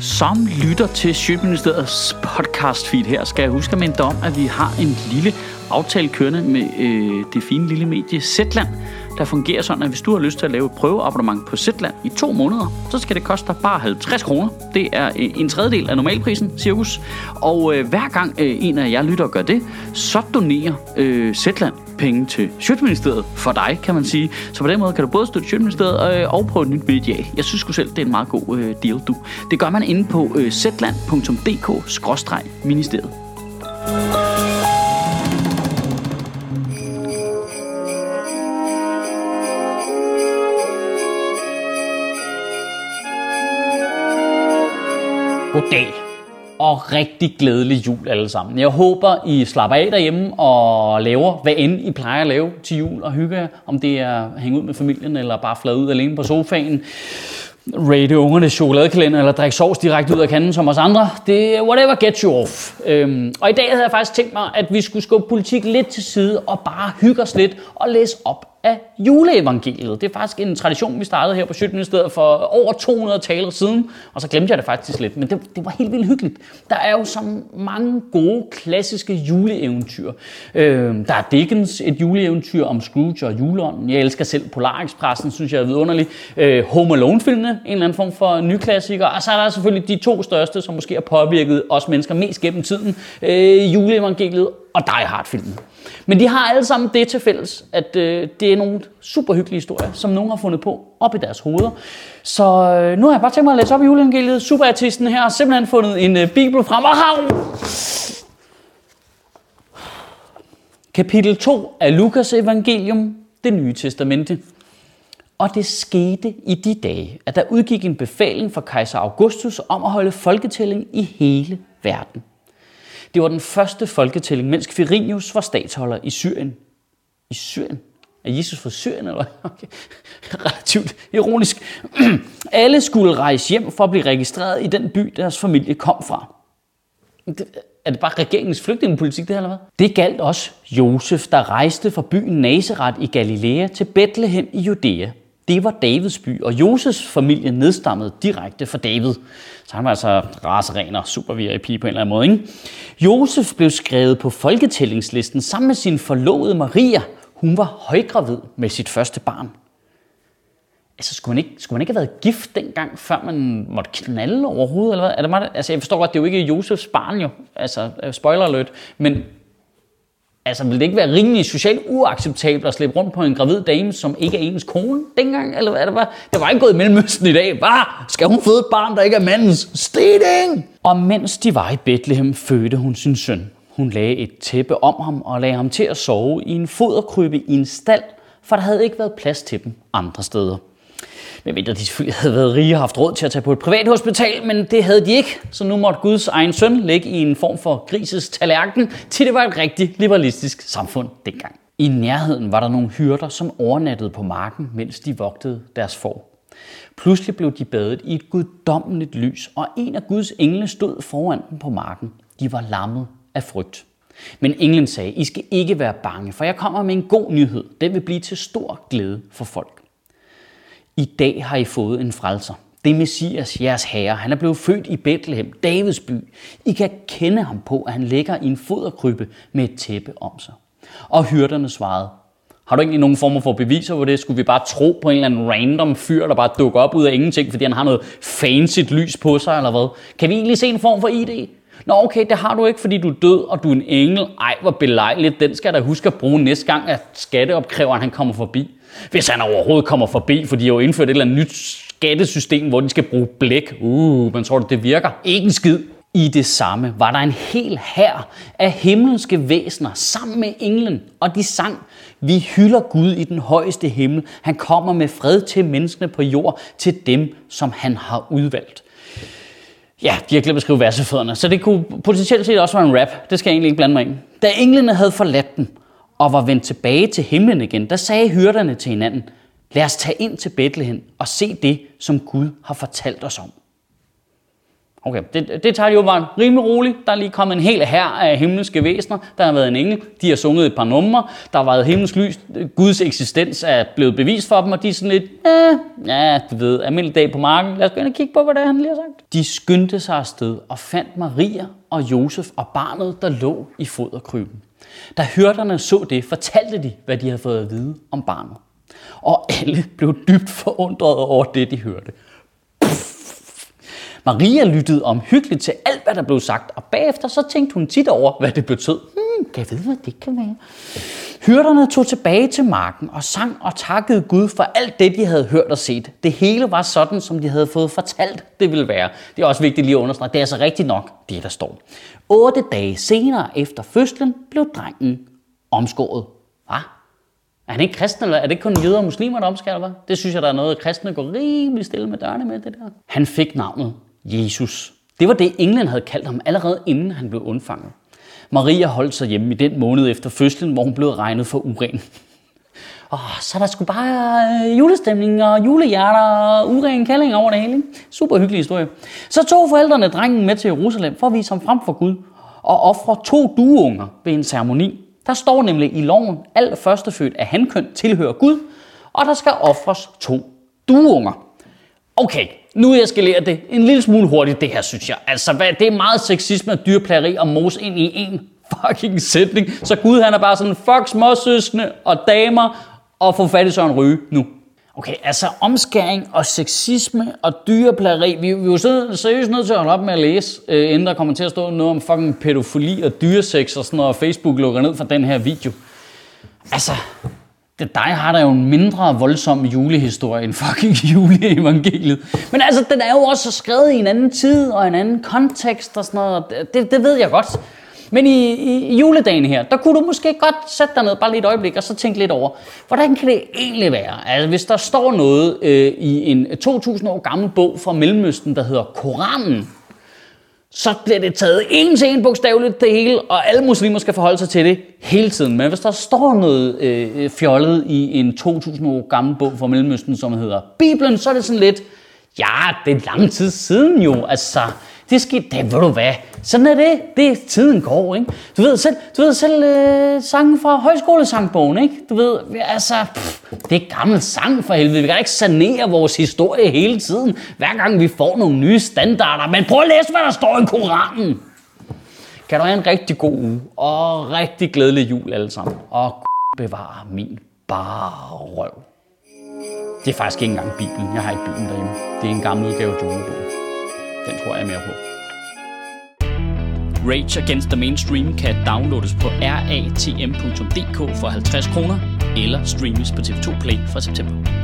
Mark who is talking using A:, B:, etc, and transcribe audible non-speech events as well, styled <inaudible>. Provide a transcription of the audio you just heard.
A: som lytter til Sjøministeriets podcast feed her, skal jeg huske at minde om, at vi har en lille aftale kørende med øh, det fine lille medie Zetland, der fungerer sådan, at hvis du har lyst til at lave et prøveabonnement på Zetland i to måneder, så skal det koste dig bare 50 kroner. Det er øh, en tredjedel af normalprisen, cirkus. Og øh, hver gang øh, en af jer lytter gør det, så donerer øh, Zetland penge til Sjøtministeriet for dig, kan man sige. Så på den måde kan du både støtte Sjøtministeriet øh, og prøve et nyt medie Jeg synes sgu selv, det er en meget god øh, deal, du. Det gør man inde på øh, zland.dk-ministeriet. Goddag og rigtig glædelig jul alle sammen. Jeg håber, I slapper af derhjemme og laver, hvad end I plejer at lave til jul og hygge Om det er at hænge ud med familien, eller bare flade ud alene på sofaen. Rate ungerne chokoladekalender, eller drikke sovs direkte ud af kanden som os andre. Det er whatever gets you off. Øhm, og i dag havde jeg faktisk tænkt mig, at vi skulle skubbe politik lidt til side og bare hygge os lidt og læse op af juleevangeliet. Det er faktisk en tradition, vi startede her på Sjøtministeriet for over 200 taler siden, og så glemte jeg det faktisk lidt, men det, det var helt vildt hyggeligt. Der er jo så mange gode, klassiske juleeventyr. Øh, der er Dickens, et juleeventyr om Scrooge og juleånden. Jeg elsker selv Polarekspressen, synes jeg er vidunderlig. Øh, Home Alone-filmene, en eller anden form for nyklassiker. Og så er der selvfølgelig de to største, som måske har påvirket os mennesker mest gennem tiden. Øh, juleevangeliet og Die Hard-filmen. Men de har alle sammen det til fælles, at øh, det er nogle super hyggelige historier, som nogen har fundet på op i deres hoveder. Så øh, nu har jeg bare tænkt mig at læse op i juleevangeliet. Superartisten her har simpelthen fundet en øh, bibel frem. Og har... Kapitel 2 af Lukas evangelium, det nye testamente. Og det skete i de dage, at der udgik en befaling fra kejser Augustus om at holde folketælling i hele verden. Det var den første folketælling, mens Quirinius var statsholder i Syrien. I Syrien? Er Jesus fra Syrien, eller okay. Relativt ironisk. <clears throat> Alle skulle rejse hjem for at blive registreret i den by, deres familie kom fra. Er det bare regeringens flygtningepolitik, det her, eller hvad? Det galt også Josef, der rejste fra byen Nazareth i Galilea til Bethlehem i Judæa. Det var Davids by, og Josefs familie nedstammede direkte fra David. Så han var altså raseren og super VIP på en eller anden måde. Ikke? Josef blev skrevet på folketællingslisten sammen med sin forlovede Maria. Hun var højgravid med sit første barn. Altså, skulle man, ikke, skulle man ikke have været gift dengang, før man måtte knalde overhovedet? Eller hvad? Er det meget, altså, jeg forstår godt, det er jo ikke Josefs barn jo. Altså, øh, spoiler alert. Men Altså, vil det ikke være rimelig socialt uacceptabelt at slippe rundt på en gravid dame, som ikke er ens kone dengang? Eller er det var? det var ikke gået i Mellemøsten i dag. Hvad? Skal hun føde et barn, der ikke er mandens? Stening! Og mens de var i Bethlehem, fødte hun sin søn. Hun lagde et tæppe om ham og lagde ham til at sove i en foderkrybbe i en stald, for der havde ikke været plads til dem andre steder. Men mindre de selvfølgelig havde været rige og haft råd til at tage på et privat hospital, men det havde de ikke. Så nu måtte Guds egen søn ligge i en form for grises tallerken, til det var et rigtig liberalistisk samfund dengang. I nærheden var der nogle hyrder, som overnattede på marken, mens de vogtede deres får. Pludselig blev de badet i et guddommeligt lys, og en af Guds engle stod foran dem på marken. De var lammet af frygt. Men englen sagde, I skal ikke være bange, for jeg kommer med en god nyhed. Den vil blive til stor glæde for folk. I dag har I fået en frelser. Det er Messias, jeres herre. Han er blevet født i Bethlehem, Davids by. I kan kende ham på, at han ligger i en foderkrybbe med et tæppe om sig. Og hyrderne svarede, har du egentlig nogen form for beviser på det? Skulle vi bare tro på en eller anden random fyr, der bare dukker op ud af ingenting, fordi han har noget fancy lys på sig, eller hvad? Kan vi egentlig se en form for ID? Nå okay, det har du ikke, fordi du er død, og du er en engel. Ej, hvor belejligt. Den skal jeg da huske at bruge næste gang, at skatteopkræveren han kommer forbi. Hvis han overhovedet kommer forbi, fordi de har jo indført et eller andet nyt skattesystem, hvor de skal bruge blæk. Uh, man tror, det virker. Ikke en skid. I det samme var der en hel hær af himmelske væsener sammen med englen, og de sang, vi hylder Gud i den højeste himmel. Han kommer med fred til menneskene på jord, til dem, som han har udvalgt. Ja, de har glemt at skrive versefødderne, så det kunne potentielt set også være en rap. Det skal jeg egentlig ikke blande mig i. Da englene havde forladt den, og var vendt tilbage til himlen igen, der sagde hyrderne til hinanden, lad os tage ind til Bethlehem og se det, som Gud har fortalt os om. Okay, det, det tager de jo bare rimelig roligt. Der er lige kommet en hel her af himmelske væsener. Der har været en engel. De har sunget et par numre. Der har været himmelsk lys. Guds eksistens er blevet bevist for dem, og de er sådan lidt, ja, ja, du ved, almindelig dag på marken. Lad os gå ind og kigge på, hvad det er, han lige har sagt. De skyndte sig afsted og fandt Maria og Josef og barnet, der lå i foderkryben. Da hørterne så det, fortalte de, hvad de havde fået at vide om barnet. Og alle blev dybt forundret over det, de hørte. Maria lyttede omhyggeligt til alt, hvad der blev sagt, og bagefter så tænkte hun tit over, hvad det betød. Hmm, kan jeg vide, hvad det kan være? Hyrderne tog tilbage til marken og sang og takkede Gud for alt det, de havde hørt og set. Det hele var sådan, som de havde fået fortalt, det ville være. Det er også vigtigt lige at understrege. Det er altså rigtigt nok, det der står. Otte dage senere efter fødslen blev drengen omskåret. Hvad? Er han ikke kristen, eller er det ikke kun jøder og muslimer, der omskærer, Det synes jeg, der er noget, kristne går rimelig stille med dørene med, det der. Han fik navnet Jesus. Det var det, England havde kaldt ham allerede inden han blev undfanget. Maria holdt sig hjemme i den måned efter fødslen, hvor hun blev regnet for uren. <laughs> Og så der skulle bare øh, julestemning og julehjerter og uren kælling over det hele. Ikke? Super hyggelig historie. Så tog forældrene drengen med til Jerusalem for at vise ham frem for Gud og ofre to dueunger ved en ceremoni. Der står nemlig i loven, alt førstefødt af hankøn tilhører Gud, og der skal ofres to dueunger. Okay, nu eskalerer det en lille smule hurtigt, det her, synes jeg. Altså, hvad, det er meget sexisme og dyrplageri og mos ind i en fucking sætning. Så Gud, han er bare sådan, fuck småsøskende og damer, og få fat i Søren en ryge nu. Okay, altså omskæring og sexisme og dyreplageri, vi, vi er jo seriøst nødt til at holde op med at læse, øh, inden der kommer til at stå noget om fucking pædofili og dyresex og sådan noget, og Facebook lukker ned for den her video. Altså, dig har der jo en mindre voldsom julehistorie end fucking <laughs> juleevangeliet. Men altså, den er jo også skrevet i en anden tid og en anden kontekst og sådan noget. Det, det ved jeg godt. Men i, i, juledagen her, der kunne du måske godt sætte dig ned bare lige et øjeblik og så tænke lidt over, hvordan kan det egentlig være? Altså, hvis der står noget øh, i en øh, 2000 år gammel bog fra Mellemøsten, der hedder Koranen, så bliver det taget en til en bogstaveligt det hele, og alle muslimer skal forholde sig til det hele tiden. Men hvis der står noget øh, øh fjollet i en 2000 år gammel bog fra Mellemøsten, som hedder Bibelen, så er det sådan lidt, ja, det er lang tid siden jo, altså, det skete, det ved du hvad, sådan er det, det tiden går, ikke? Du ved selv, du ved selv øh, sangen fra højskolesangbogen, ikke? Du ved, altså, pff, det er gammel sang for helvede. Vi kan ikke sanere vores historie hele tiden, hver gang vi får nogle nye standarder. Men prøv at læse, hvad der står i Koranen. Kan du have en rigtig god uge, og rigtig glædelig jul alle sammen. Og bevare min bare røv. Det er faktisk ikke engang Bibelen. Jeg har ikke Bibelen derhjemme. Det er en gammel udgave af Junglebogen. Den tror jeg mere på. Rage Against the Mainstream kan downloades på ratm.dk for 50 kroner, eller streames på TV2 Play fra september.